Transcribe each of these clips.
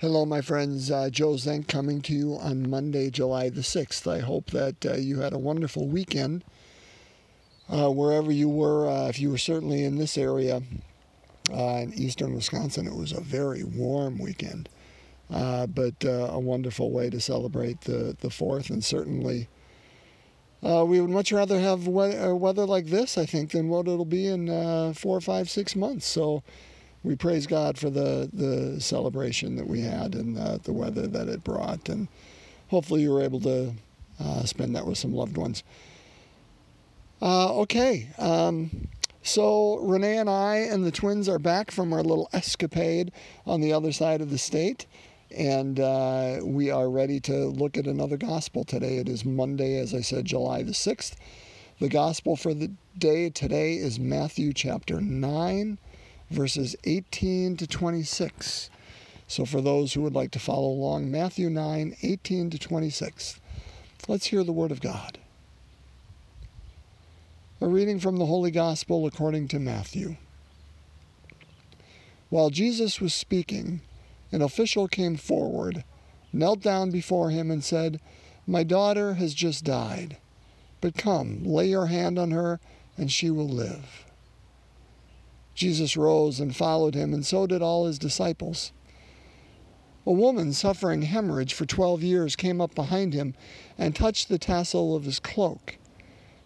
Hello, my friends. Uh, Joe Zenk coming to you on Monday, July the 6th. I hope that uh, you had a wonderful weekend uh, wherever you were. Uh, if you were certainly in this area uh, in eastern Wisconsin, it was a very warm weekend, uh, but a wonderful way to celebrate the, the 4th. And certainly, we would much rather have we- weather like this, I think, than what it'll be in four, five, six months. So, we praise God for the, the celebration that we had and uh, the weather that it brought. And hopefully you were able to uh, spend that with some loved ones. Uh, okay. Um, so Renee and I and the twins are back from our little escapade on the other side of the state. And uh, we are ready to look at another gospel today. It is Monday, as I said, July the 6th. The gospel for the day today is Matthew chapter 9 verses 18 to 26. So, for those who would like to follow along, Matthew 9, 18 to 26. Let's hear the Word of God. A reading from the Holy Gospel according to Matthew. While Jesus was speaking, an official came forward, knelt down before him, and said, My daughter has just died, but come, lay your hand on her, and she will live. Jesus rose and followed him, and so did all his disciples. A woman suffering hemorrhage for twelve years came up behind him and touched the tassel of his cloak.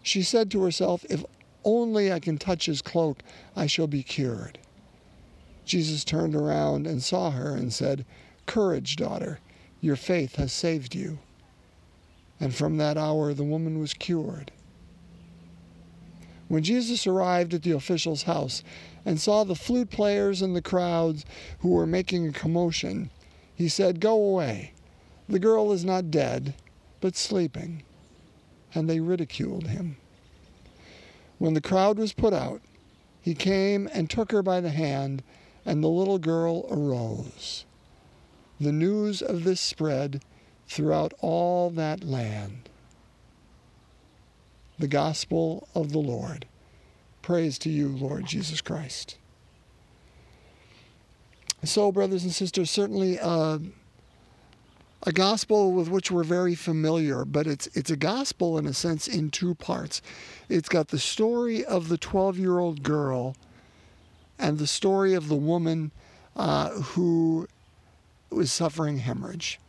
She said to herself, If only I can touch his cloak, I shall be cured. Jesus turned around and saw her and said, Courage, daughter, your faith has saved you. And from that hour the woman was cured. When Jesus arrived at the official's house and saw the flute players and the crowds who were making a commotion, he said, Go away. The girl is not dead, but sleeping. And they ridiculed him. When the crowd was put out, he came and took her by the hand, and the little girl arose. The news of this spread throughout all that land. The Gospel of the Lord. Praise to you, Lord Jesus Christ. So, brothers and sisters, certainly uh, a gospel with which we're very familiar, but it's it's a gospel in a sense in two parts. It's got the story of the 12-year-old girl and the story of the woman uh, who was suffering hemorrhage.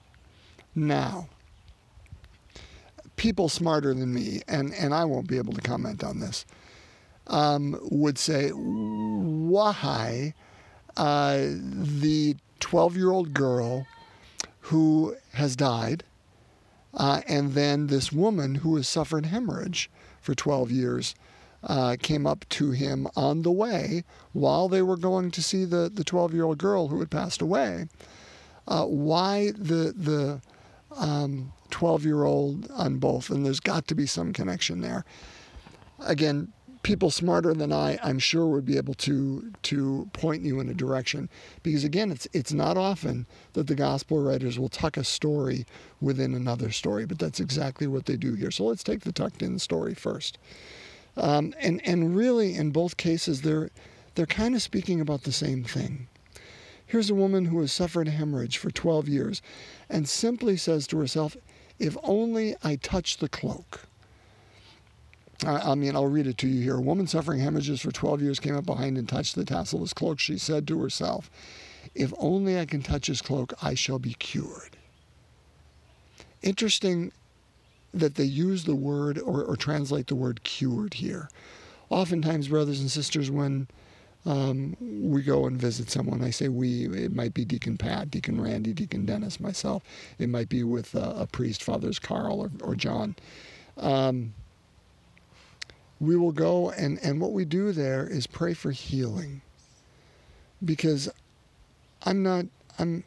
Now, people smarter than me, and, and I won't be able to comment on this, um, would say, why uh, the 12 year old girl who has died, uh, and then this woman who has suffered hemorrhage for 12 years. Uh, came up to him on the way while they were going to see the, the 12 year old girl who had passed away. Uh, why the, the 12 um, year old on both? And there's got to be some connection there. Again, people smarter than I, I'm sure, would be able to to point you in a direction. Because again, it's it's not often that the gospel writers will tuck a story within another story, but that's exactly what they do here. So let's take the tucked in story first. Um, and and really, in both cases, they're they're kind of speaking about the same thing. Here's a woman who has suffered hemorrhage for 12 years, and simply says to herself, "If only I touch the cloak." I mean, I'll read it to you here. A woman suffering hemorrhages for 12 years came up behind and touched the tassel of his cloak. She said to herself, If only I can touch his cloak, I shall be cured. Interesting that they use the word or, or translate the word cured here. Oftentimes, brothers and sisters, when um, we go and visit someone, I say we, it might be Deacon Pat, Deacon Randy, Deacon Dennis, myself. It might be with a priest, Fathers Carl or, or John. Um, we will go and, and what we do there is pray for healing. Because I'm not I'm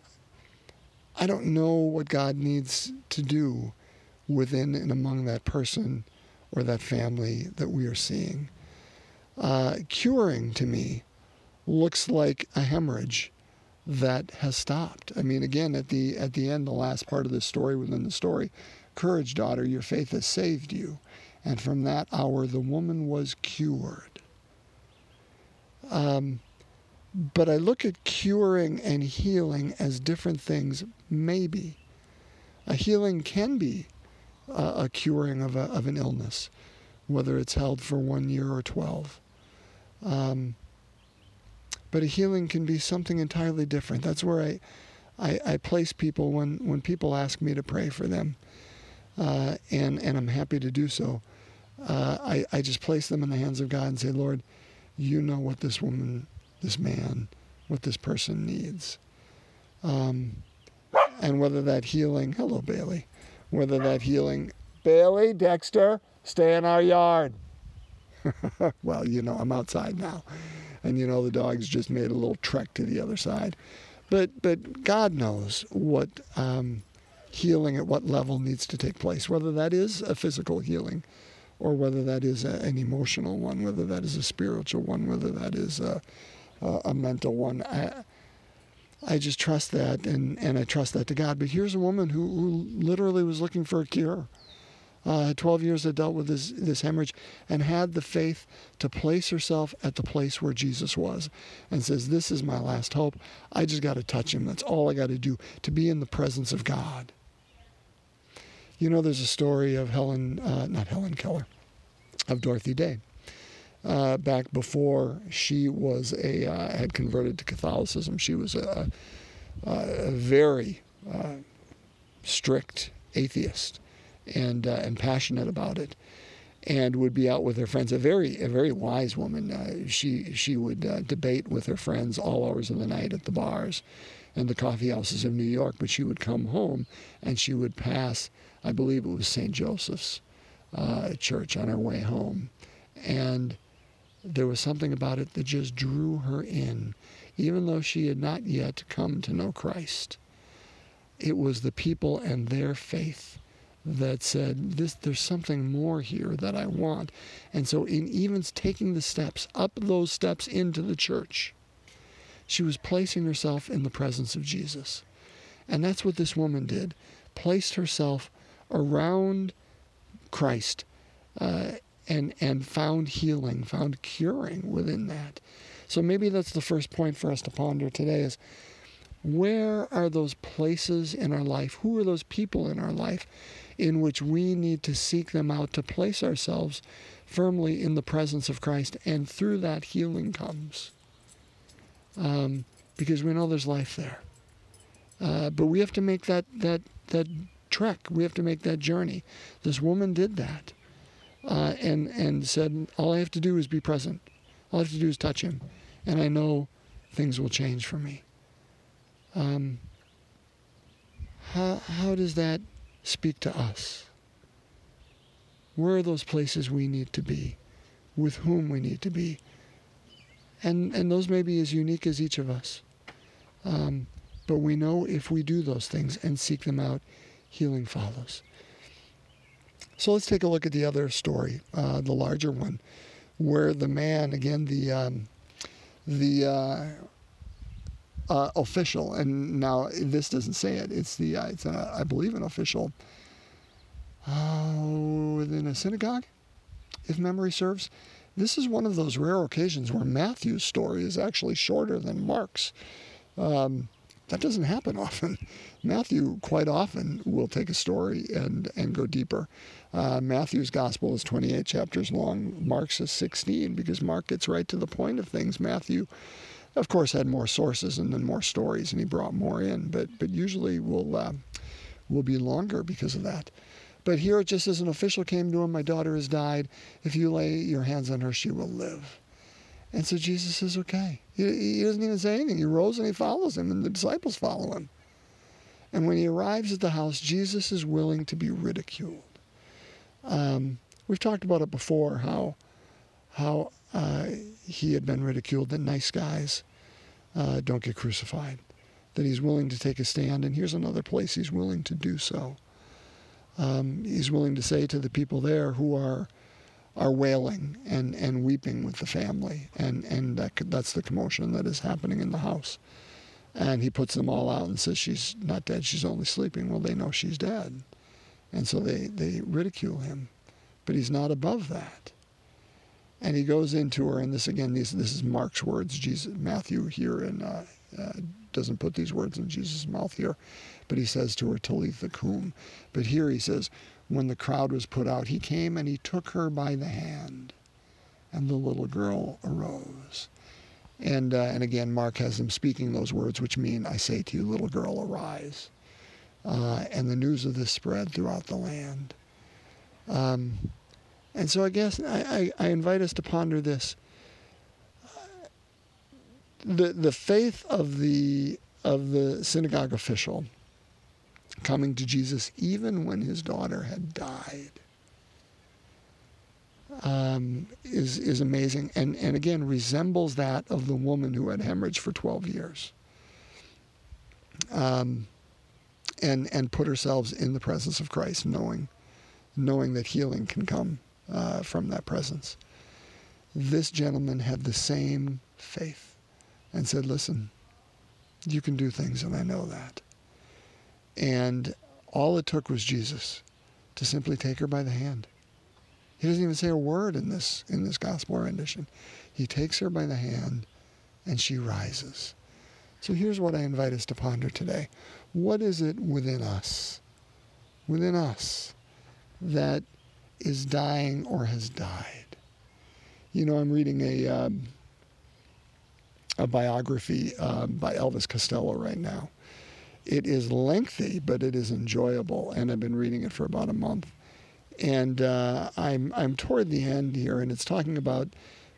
I don't know what God needs to do within and among that person or that family that we are seeing. Uh, curing to me looks like a hemorrhage that has stopped. I mean, again, at the at the end, the last part of the story within the story, courage, daughter, your faith has saved you and from that hour the woman was cured. Um, But I look at curing and healing as different things, maybe. A healing can be a, a curing of, a, of an illness, whether it's held for one year or 12. Um, but a healing can be something entirely different. That's where I, I, I place people when, when people ask me to pray for them, uh, and, and I'm happy to do so. Uh, I, I just place them in the hands of God and say, Lord, you know what this woman, this man, what this person needs. Um, and whether that healing, hello, Bailey, whether that healing, Bailey, Dexter, stay in our yard. well, you know, I'm outside now. And you know, the dog's just made a little trek to the other side. But, but God knows what um, healing at what level needs to take place, whether that is a physical healing or whether that is a, an emotional one, whether that is a spiritual one, whether that is a, a, a mental one. I, I just trust that, and, and I trust that to God. But here's a woman who, who literally was looking for a cure. Uh, 12 years had dealt with this, this hemorrhage and had the faith to place herself at the place where Jesus was and says, This is my last hope. I just got to touch him. That's all I got to do to be in the presence of God. You know, there's a story of Helen, uh, not Helen Keller, of Dorothy Day. Uh, back before she was a uh, had converted to Catholicism, she was a, a very uh, strict atheist and uh, and passionate about it, and would be out with her friends. A very a very wise woman. Uh, she she would debate with her friends all hours of the night at the bars and the coffee houses of New York. But she would come home and she would pass I believe it was St. Joseph's uh, Church on her way home. And there was something about it that just drew her in, even though she had not yet come to know Christ. It was the people and their faith that said, this, there's something more here that I want. And so, in even taking the steps, up those steps into the church, she was placing herself in the presence of Jesus. And that's what this woman did placed herself around Christ uh, and and found healing, found curing within that. So maybe that's the first point for us to ponder today is where are those places in our life? Who are those people in our life in which we need to seek them out to place ourselves firmly in the presence of Christ, and through that healing comes. Um, because we know there's life there. Uh, but we have to make that that that trek. We have to make that journey. This woman did that, uh, and and said, all I have to do is be present. All I have to do is touch him, and I know things will change for me. Um, how how does that speak to us? Where are those places we need to be? With whom we need to be? And and those may be as unique as each of us. Um, but we know if we do those things and seek them out, healing follows. So let's take a look at the other story, uh, the larger one, where the man, again, the um, the uh, uh, official, and now this doesn't say it. It's the uh, it's a, I believe an official uh, within a synagogue, if memory serves. This is one of those rare occasions where Matthew's story is actually shorter than Mark's. Um, that doesn't happen often. Matthew quite often will take a story and, and go deeper. Uh, Matthew's gospel is 28 chapters long. Mark's is 16 because Mark gets right to the point of things. Matthew, of course, had more sources and then more stories, and he brought more in, but but usually we'll uh, will be longer because of that. But here, just as an official came to him, my daughter has died. If you lay your hands on her, she will live. And so Jesus says, okay. He, he doesn't even say anything. He rose and he follows him, and the disciples follow him. And when he arrives at the house, Jesus is willing to be ridiculed. Um, we've talked about it before how how uh, he had been ridiculed that nice guys uh, don't get crucified, that he's willing to take a stand, and here's another place he's willing to do so. Um, he's willing to say to the people there who are are wailing and, and weeping with the family, and, and that, that's the commotion that is happening in the house. And he puts them all out and says, She's not dead, she's only sleeping. Well, they know she's dead. And so they, they ridicule him. But he's not above that. And he goes into her, and this again, these, this is Mark's words. Jesus, Matthew here, and uh, uh, doesn't put these words in Jesus' mouth here, but he says to her, Talitha cum. But here he says, when the crowd was put out, he came and he took her by the hand, and the little girl arose. And, uh, and again, Mark has them speaking those words, which mean, I say to you, little girl, arise. Uh, and the news of this spread throughout the land. Um, and so I guess I, I, I, invite us to ponder this. The, the faith of the, of the synagogue official coming to Jesus even when his daughter had died um, is is amazing, and and again resembles that of the woman who had hemorrhage for 12 years. Um, and and put ourselves in the presence of Christ, knowing knowing that healing can come uh, from that presence. This gentleman had the same faith, and said, "Listen, you can do things, and I know that." And all it took was Jesus to simply take her by the hand he doesn't even say a word in this in this gospel rendition. He takes her by the hand and she rises. So here's what I invite us to ponder today. What is it within us, within us, that is dying or has died? You know, I'm reading a um, a biography uh, by Elvis Costello right now. It is lengthy, but it is enjoyable, and I've been reading it for about a month and uh, I'm I'm toward the end here, and it's talking about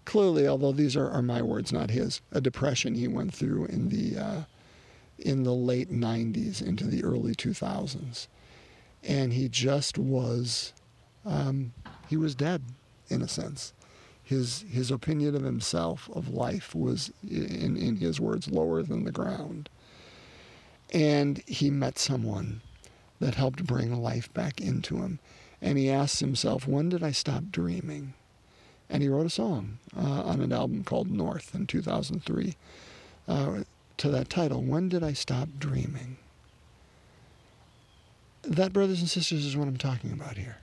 clearly, although these are, are my words, not his, a depression he went through in the uh, in the late '90s into the early 2000s, and he just was um, he was dead in a sense. His his opinion of himself of life was, in in his words, lower than the ground. And he met someone that helped bring life back into him and he asked himself, when did I stop dreaming? And he wrote a song uh, on an album called North in 2003 uh, to that title, When Did I Stop Dreaming? That, brothers and sisters, is what I'm talking about here.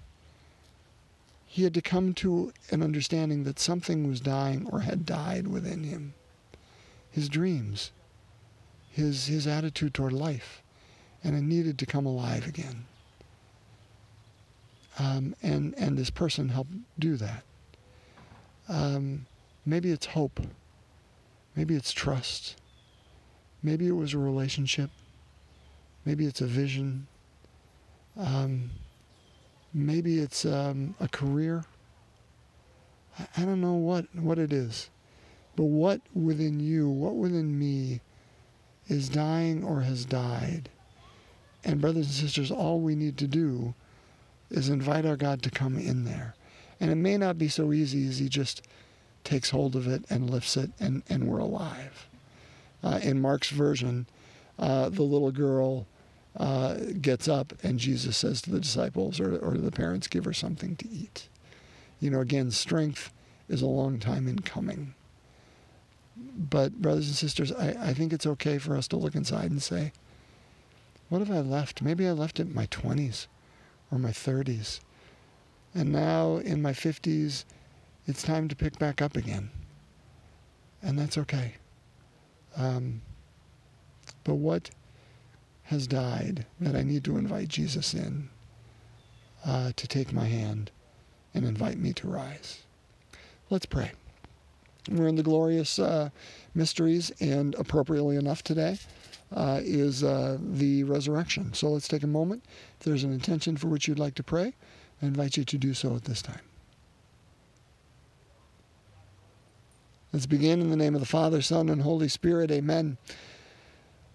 He had to come to an understanding that something was dying or had died within him. His dreams, his, his attitude toward life, and it needed to come alive again. Um, and, and this person helped do that. Um, maybe it's hope. Maybe it's trust. Maybe it was a relationship. Maybe it's a vision. Um, maybe it's um, a career. I, I don't know what, what it is. But what within you, what within me is dying or has died? And, brothers and sisters, all we need to do is invite our God to come in there. And it may not be so easy as He just takes hold of it and lifts it, and, and we're alive. Uh, in Mark's version, uh, the little girl uh, gets up, and Jesus says to the disciples or, or the parents, Give her something to eat. You know, again, strength is a long time in coming. But, brothers and sisters, I, I think it's okay for us to look inside and say, What have I left? Maybe I left it in my 20s or my 30s. And now in my 50s, it's time to pick back up again. And that's okay. Um, but what has died that I need to invite Jesus in uh, to take my hand and invite me to rise? Let's pray. We're in the glorious uh, mysteries, and appropriately enough today, uh, is uh, the resurrection. So let's take a moment. If there's an intention for which you'd like to pray, I invite you to do so at this time. Let's begin in the name of the Father, Son, and Holy Spirit. Amen.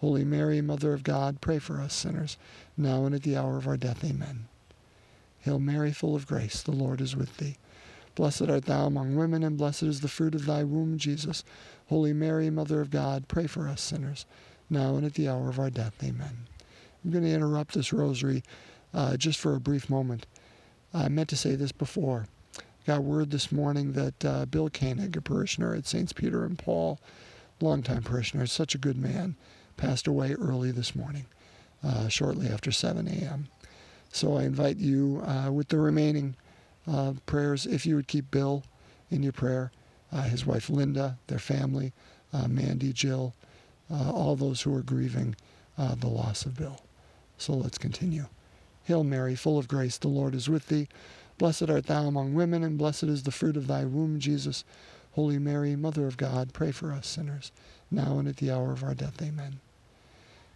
Holy Mary, Mother of God, pray for us sinners, now and at the hour of our death. Amen. Hail Mary, full of grace, the Lord is with thee. Blessed art thou among women, and blessed is the fruit of thy womb, Jesus. Holy Mary, Mother of God, pray for us sinners, now and at the hour of our death. Amen. I'm going to interrupt this rosary uh, just for a brief moment. I meant to say this before. I Got word this morning that uh, Bill Koenig, a parishioner at Saints Peter and Paul, longtime parishioner, such a good man, passed away early this morning, uh, shortly after 7 a.m. So I invite you, uh, with the remaining uh, prayers, if you would keep Bill in your prayer, uh, his wife Linda, their family, uh, Mandy, Jill, uh, all those who are grieving the loss of Bill. So let's continue. Hail Mary, full of grace, the Lord is with thee. Blessed art thou among women, and blessed is the fruit of thy womb, Jesus. Holy Mary, Mother of God, pray for us sinners, now and at the hour of our death. Amen.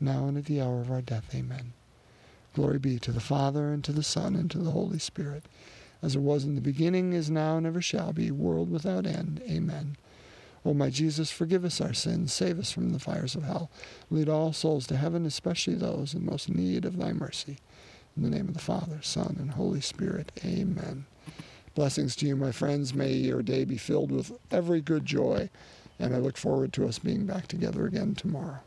now and at the hour of our death. Amen. Glory be to the Father, and to the Son, and to the Holy Spirit, as it was in the beginning, is now, and ever shall be, world without end. Amen. O my Jesus, forgive us our sins, save us from the fires of hell. Lead all souls to heaven, especially those in most need of thy mercy. In the name of the Father, Son, and Holy Spirit. Amen. Blessings to you, my friends. May your day be filled with every good joy, and I look forward to us being back together again tomorrow.